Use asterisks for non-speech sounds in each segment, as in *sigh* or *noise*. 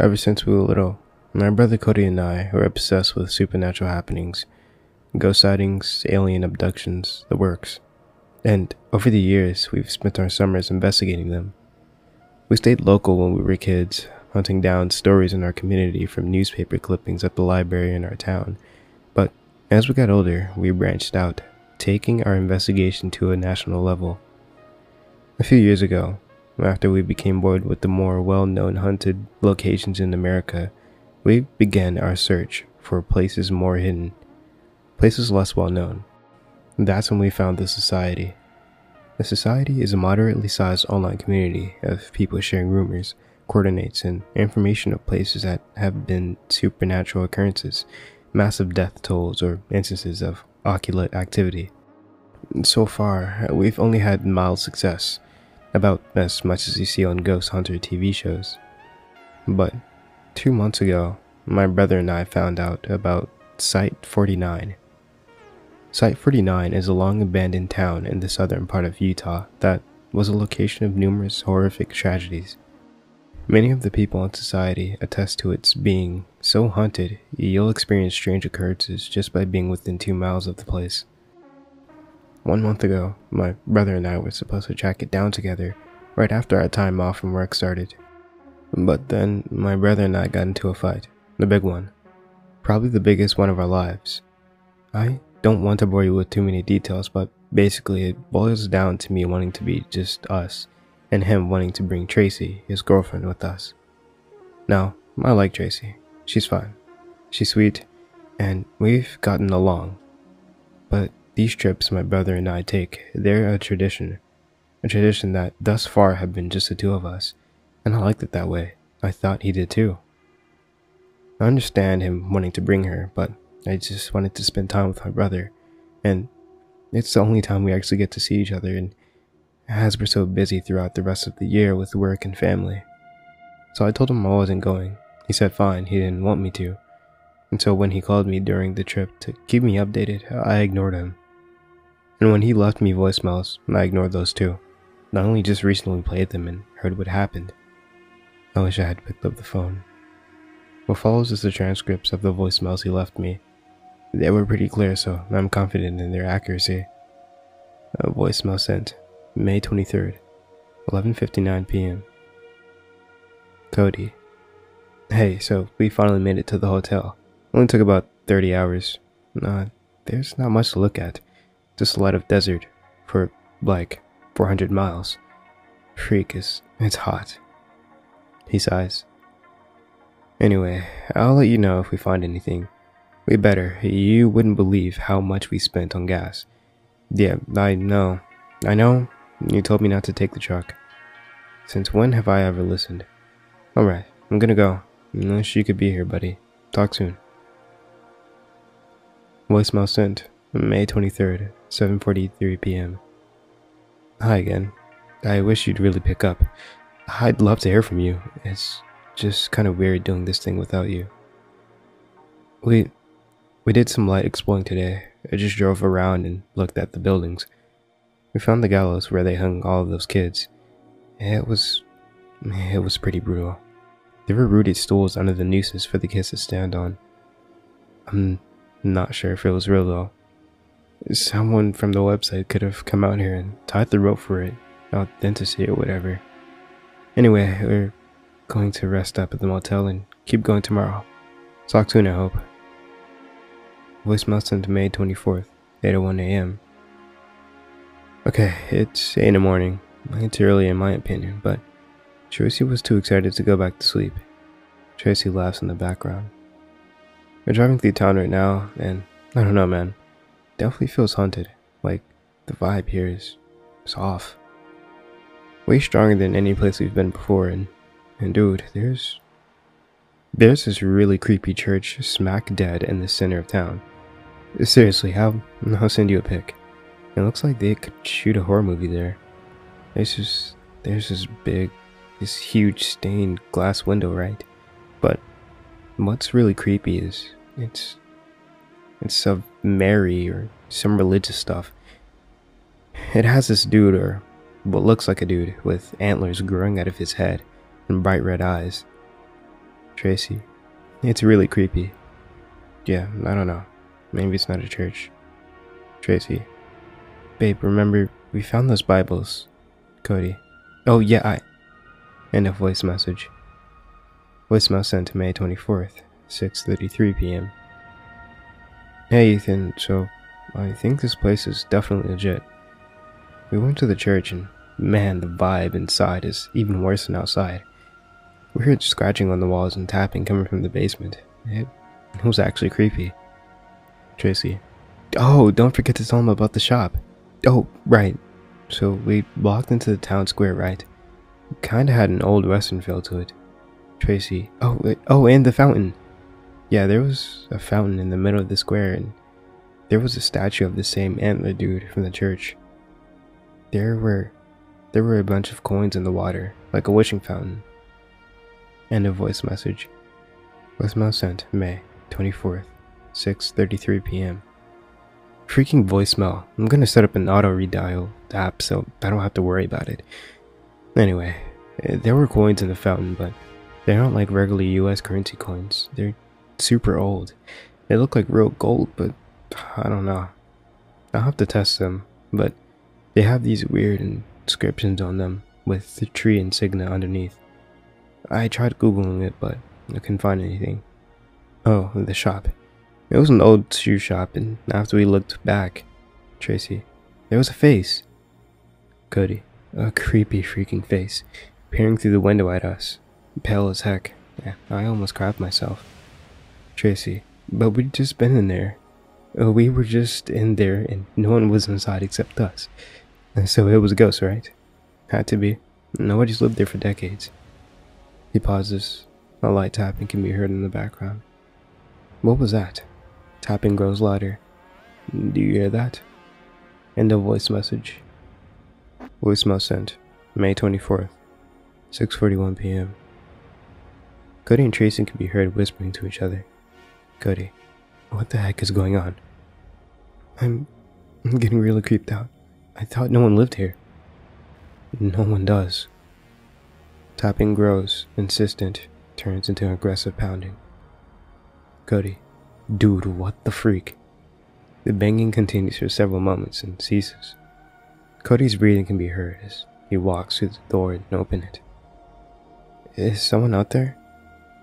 Ever since we were little, my brother Cody and I were obsessed with supernatural happenings, ghost sightings, alien abductions, the works. And over the years, we've spent our summers investigating them. We stayed local when we were kids, hunting down stories in our community from newspaper clippings at the library in our town. But as we got older, we branched out, taking our investigation to a national level. A few years ago, after we became bored with the more well known haunted locations in America, we began our search for places more hidden, places less well known. That's when we found the Society. The Society is a moderately sized online community of people sharing rumors, coordinates, and information of places that have been supernatural occurrences, massive death tolls, or instances of occult activity. So far, we've only had mild success about as much as you see on ghost hunter TV shows. But two months ago, my brother and I found out about Site 49. Site 49 is a long abandoned town in the southern part of Utah that was a location of numerous horrific tragedies. Many of the people in society attest to its being so haunted, you'll experience strange occurrences just by being within two miles of the place. One month ago, my brother and I were supposed to track it down together right after our time off from work started. But then my brother and I got into a fight, the big one. Probably the biggest one of our lives. I don't want to bore you with too many details, but basically it boils down to me wanting to be just us and him wanting to bring Tracy, his girlfriend, with us. Now, I like Tracy. She's fine. She's sweet, and we've gotten along. But these trips my brother and I take, they're a tradition. A tradition that thus far have been just the two of us, and I liked it that way. I thought he did too. I understand him wanting to bring her, but I just wanted to spend time with my brother, and it's the only time we actually get to see each other, and as we're so busy throughout the rest of the year with work and family. So I told him I wasn't going. He said fine, he didn't want me to. And so when he called me during the trip to keep me updated, I ignored him. And when he left me voicemails, I ignored those too. Not only just recently played them and heard what happened. I wish I had picked up the phone. What follows is the transcripts of the voicemails he left me. They were pretty clear, so I'm confident in their accuracy. A voicemail sent May 23rd, 11:59 p.m. Cody. Hey, so we finally made it to the hotel. Only took about 30 hours. Uh, there's not much to look at. Just a lot of desert for like 400 miles. Freak is, it's hot. He sighs. Anyway, I'll let you know if we find anything. We better. You wouldn't believe how much we spent on gas. Yeah, I know. I know. You told me not to take the truck. Since when have I ever listened? Alright, I'm gonna go. Unless you could be here, buddy. Talk soon. Voicemail sent. May 23rd, 7:43 p.m. Hi again. I wish you'd really pick up. I'd love to hear from you. It's just kind of weird doing this thing without you. We we did some light exploring today. I just drove around and looked at the buildings. We found the gallows where they hung all of those kids. It was it was pretty brutal. There were rooted stools under the nooses for the kids to stand on. I'm not sure if it was real though. Someone from the website could have come out here and tied the rope for it, authenticity or whatever. Anyway, we're going to rest up at the motel and keep going tomorrow. Talk soon, I hope. Voicemail sent May 24th, 8.01 a.m. Okay, it's 8 in the morning. It's early in my opinion, but Tracy was too excited to go back to sleep. Tracy laughs in the background. We're driving through town right now, and I don't know, man definitely feels haunted. Like the vibe here is, is off. Way stronger than any place we've been before, and and dude, there's there's this really creepy church smack dead in the center of town. Seriously, how I'll send you a pic. It looks like they could shoot a horror movie there. There's just there's this big, this huge stained glass window, right? But what's really creepy is it's it's of Mary or some religious stuff. It has this dude, or what looks like a dude, with antlers growing out of his head and bright red eyes. Tracy. It's really creepy. Yeah, I don't know. Maybe it's not a church. Tracy. Babe, remember, we found those Bibles. Cody. Oh, yeah, I. End of voice message. Voicemail sent May 24th, 6.33 p.m. Hey, Ethan, so I think this place is definitely legit. We went to the church and man, the vibe inside is even worse than outside. We heard scratching on the walls and tapping coming from the basement. It, was actually creepy. Tracy. Oh, don't forget to tell them about the shop. Oh, right. So we walked into the town square, right? Kinda had an old western feel to it. Tracy. Oh, oh, and the fountain. Yeah, there was a fountain in the middle of the square, and there was a statue of the same antler dude from the church. There were, there were a bunch of coins in the water, like a wishing fountain. End of voice message. Voicemail sent May 24th, 6:33 p.m. Freaking voicemail. I'm gonna set up an auto redial app so I don't have to worry about it. Anyway, eh, there were coins in the fountain, but they aren't like regular US currency coins. They're super old. They look like real gold, but I don't know. I'll have to test them, but they have these weird inscriptions on them with the tree insignia underneath. I tried googling it, but I couldn't find anything. Oh, the shop. It was an old shoe shop, and after we looked back, Tracy, there was a face. Cody, a creepy freaking face, peering through the window at us, pale as heck. I almost crapped myself. Tracy, but we'd just been in there. Uh, we were just in there, and no one was inside except us. So it was a ghost, right? Had to be. Nobody's lived there for decades. He pauses. A light tapping can be heard in the background. What was that? Tapping grows louder. Do you hear that? End of voice message. Voicemail sent. May 24th, 6.41 p.m. Cody and Tracy can be heard whispering to each other. Cody, what the heck is going on? I'm, I'm getting really creeped out. I thought no one lived here. No one does. Tapping grows, insistent, turns into aggressive pounding. Cody, dude, what the freak? The banging continues for several moments and ceases. Cody's breathing can be heard as he walks through the door and opens it. Is someone out there?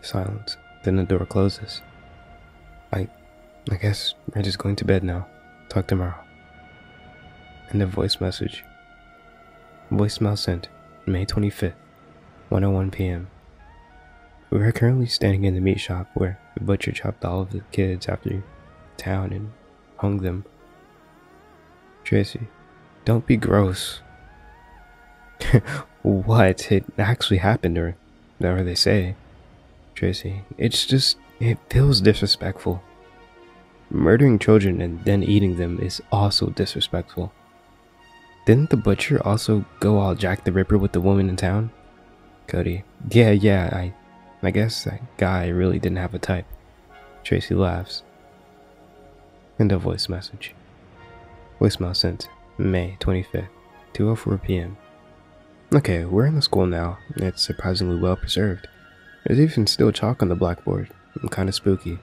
Silence. Then the door closes. I guess we're just going to bed now. Talk tomorrow. And of voice message. Voicemail sent May 25th, 101 p.m. We are currently standing in the meat shop where the butcher chopped all of the kids after town and hung them. Tracy, don't be gross. *laughs* what? It actually happened, or whatever they say. Tracy, it's just, it feels disrespectful. Murdering children and then eating them is also disrespectful. Didn't the butcher also go all Jack the Ripper with the woman in town? Cody, yeah, yeah, I I guess that guy really didn't have a type. Tracy laughs. End of voice message. Voicemail sent May 25th, 2.04 p.m. Okay, we're in the school now. It's surprisingly well preserved. There's even still chalk on the blackboard. I'm kinda spooky.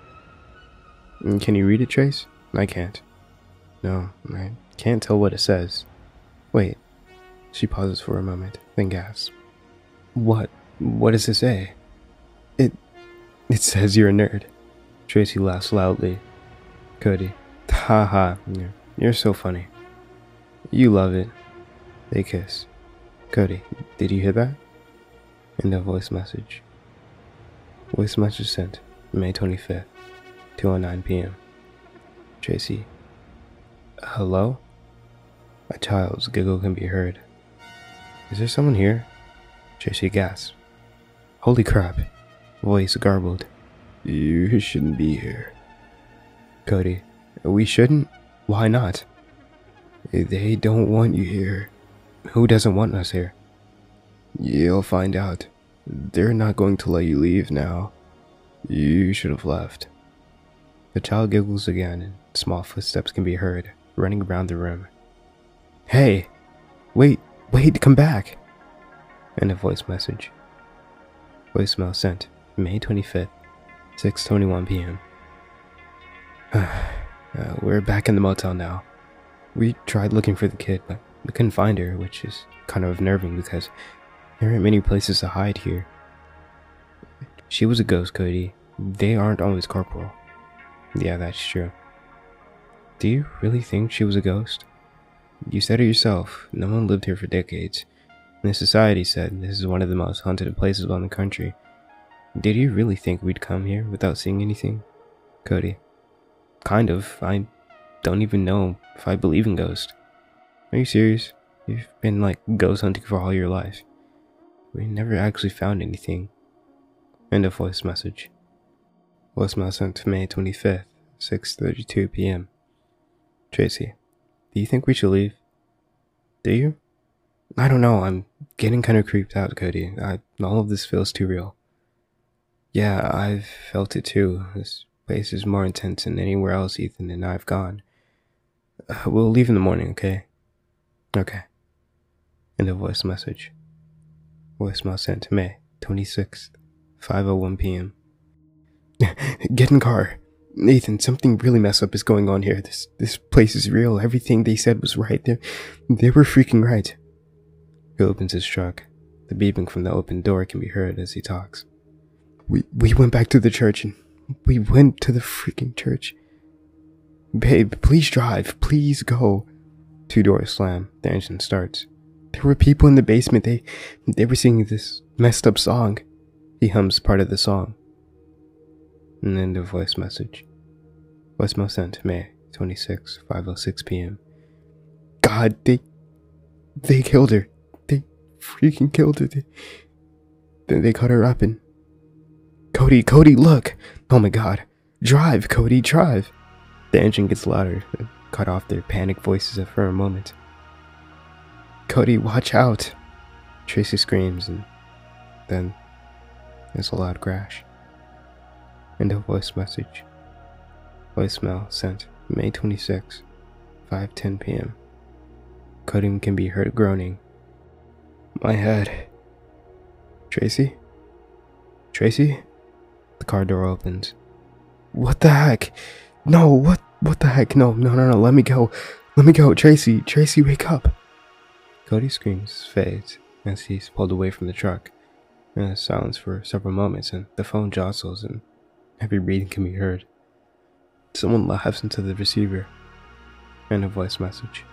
Mm, can you read it, Trace? I can't. No, I can't tell what it says. Wait. She pauses for a moment, then gasps. What? What does it say? It. It says you're a nerd. Tracy laughs loudly. Cody. Ha ha. You're so funny. You love it. They kiss. Cody, did you hear that? End of voice message. Voice message sent May 25th, 2.09 p.m. Tracy. Hello? A child's giggle can be heard. Is there someone here? Tracy gasps. Holy crap. Voice garbled. You shouldn't be here. Cody. We shouldn't? Why not? They don't want you here. Who doesn't want us here? You'll find out. They're not going to let you leave now. You should have left. The child giggles again, and small footsteps can be heard running around the room. Hey! Wait, wait, come back! And a voice message. Voicemail sent May 25th, 6:21 p.m. uh, we're back in the motel now. We tried looking for the kid, but we couldn't find her, which is kind of unnerving because there aren't many places to hide here. She was a ghost, Cody. They aren't always corporal. Yeah, that's true. Do you really think she was a ghost? You said it yourself. No one lived here for decades. And the society said this is one of the most haunted places in the country. Did you really think we'd come here without seeing anything? Cody. Kind of. I don't even know if I believe in ghosts. Are you serious? You've been like ghost hunting for all your life. We never actually found anything. End of voice message. Voicemail sent to May 25th, 6.32 p.m. Tracy, do you think we should leave? Do you? I don't know, I'm getting kind of creeped out, Cody. I, all of this feels too real. Yeah, I've felt it too. This place is more intense than anywhere else Ethan and I've gone. Uh, we'll leave in the morning, okay? Okay. End of voice message. Voicemail sent to May 26th, 5.01 p.m. *laughs* Get in car. Nathan, something really messed up is going on here. This this place is real. Everything they said was right. They, they were freaking right. He opens his truck. The beeping from the open door can be heard as he talks. We we went back to the church and we went to the freaking church. Babe, please drive. Please go. Two doors slam. The engine starts. There were people in the basement. They they were singing this messed up song. He hums part of the song and then the voice message. Voicemail sent May 26, 5.06 p.m. God, they, they killed her. They freaking killed her. They, then they cut her up and... Cody, Cody, look! Oh my god. Drive, Cody, drive! The engine gets louder, cut off their panicked voices for a moment. Cody, watch out! Tracy screams and then there's a loud crash. End of voice message. Voicemail sent May 26, 5:10 p.m. Cody can be heard groaning. My head. Tracy? Tracy? The car door opens. What the heck? No, what what the heck? No, no, no, no, let me go. Let me go. Tracy, Tracy, wake up. Cody screams fades as he's pulled away from the truck. There's silence for several moments and the phone jostles and Every breathing can be heard. Someone laughs into the receiver. And a voice message.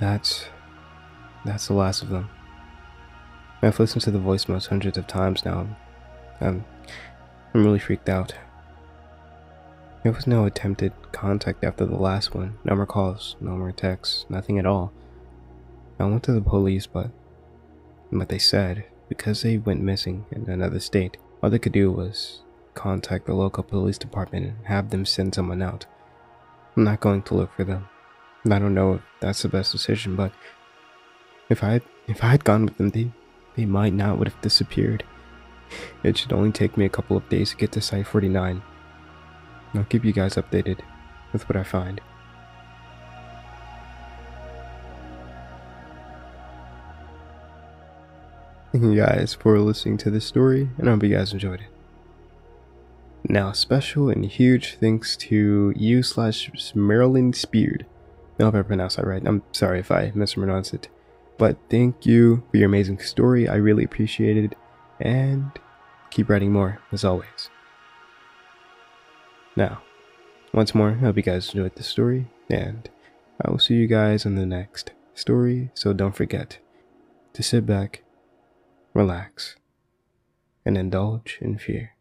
That's. That's the last of them. I've listened to the voice voicemails hundreds of times now. I'm. I'm really freaked out. There was no attempted contact after the last one. No more calls, no more texts, nothing at all. I went to the police, but what they said, because they went missing in another state, all they could do was contact the local police department and have them send someone out. I'm not going to look for them. I don't know if that's the best decision, but if I if I had gone with them, they they might not would have disappeared. It should only take me a couple of days to get to Site 49. I'll keep you guys updated with what I find. Thank you guys for listening to this story, and I hope you guys enjoyed it. Now, special and huge thanks to you slash Marilyn Speared. I hope I pronounced that right. I'm sorry if I mispronounced it. But thank you for your amazing story. I really appreciate it. And keep writing more, as always. Now, once more, I hope you guys enjoyed the story. And I will see you guys in the next story. So don't forget to sit back, relax, and indulge in fear.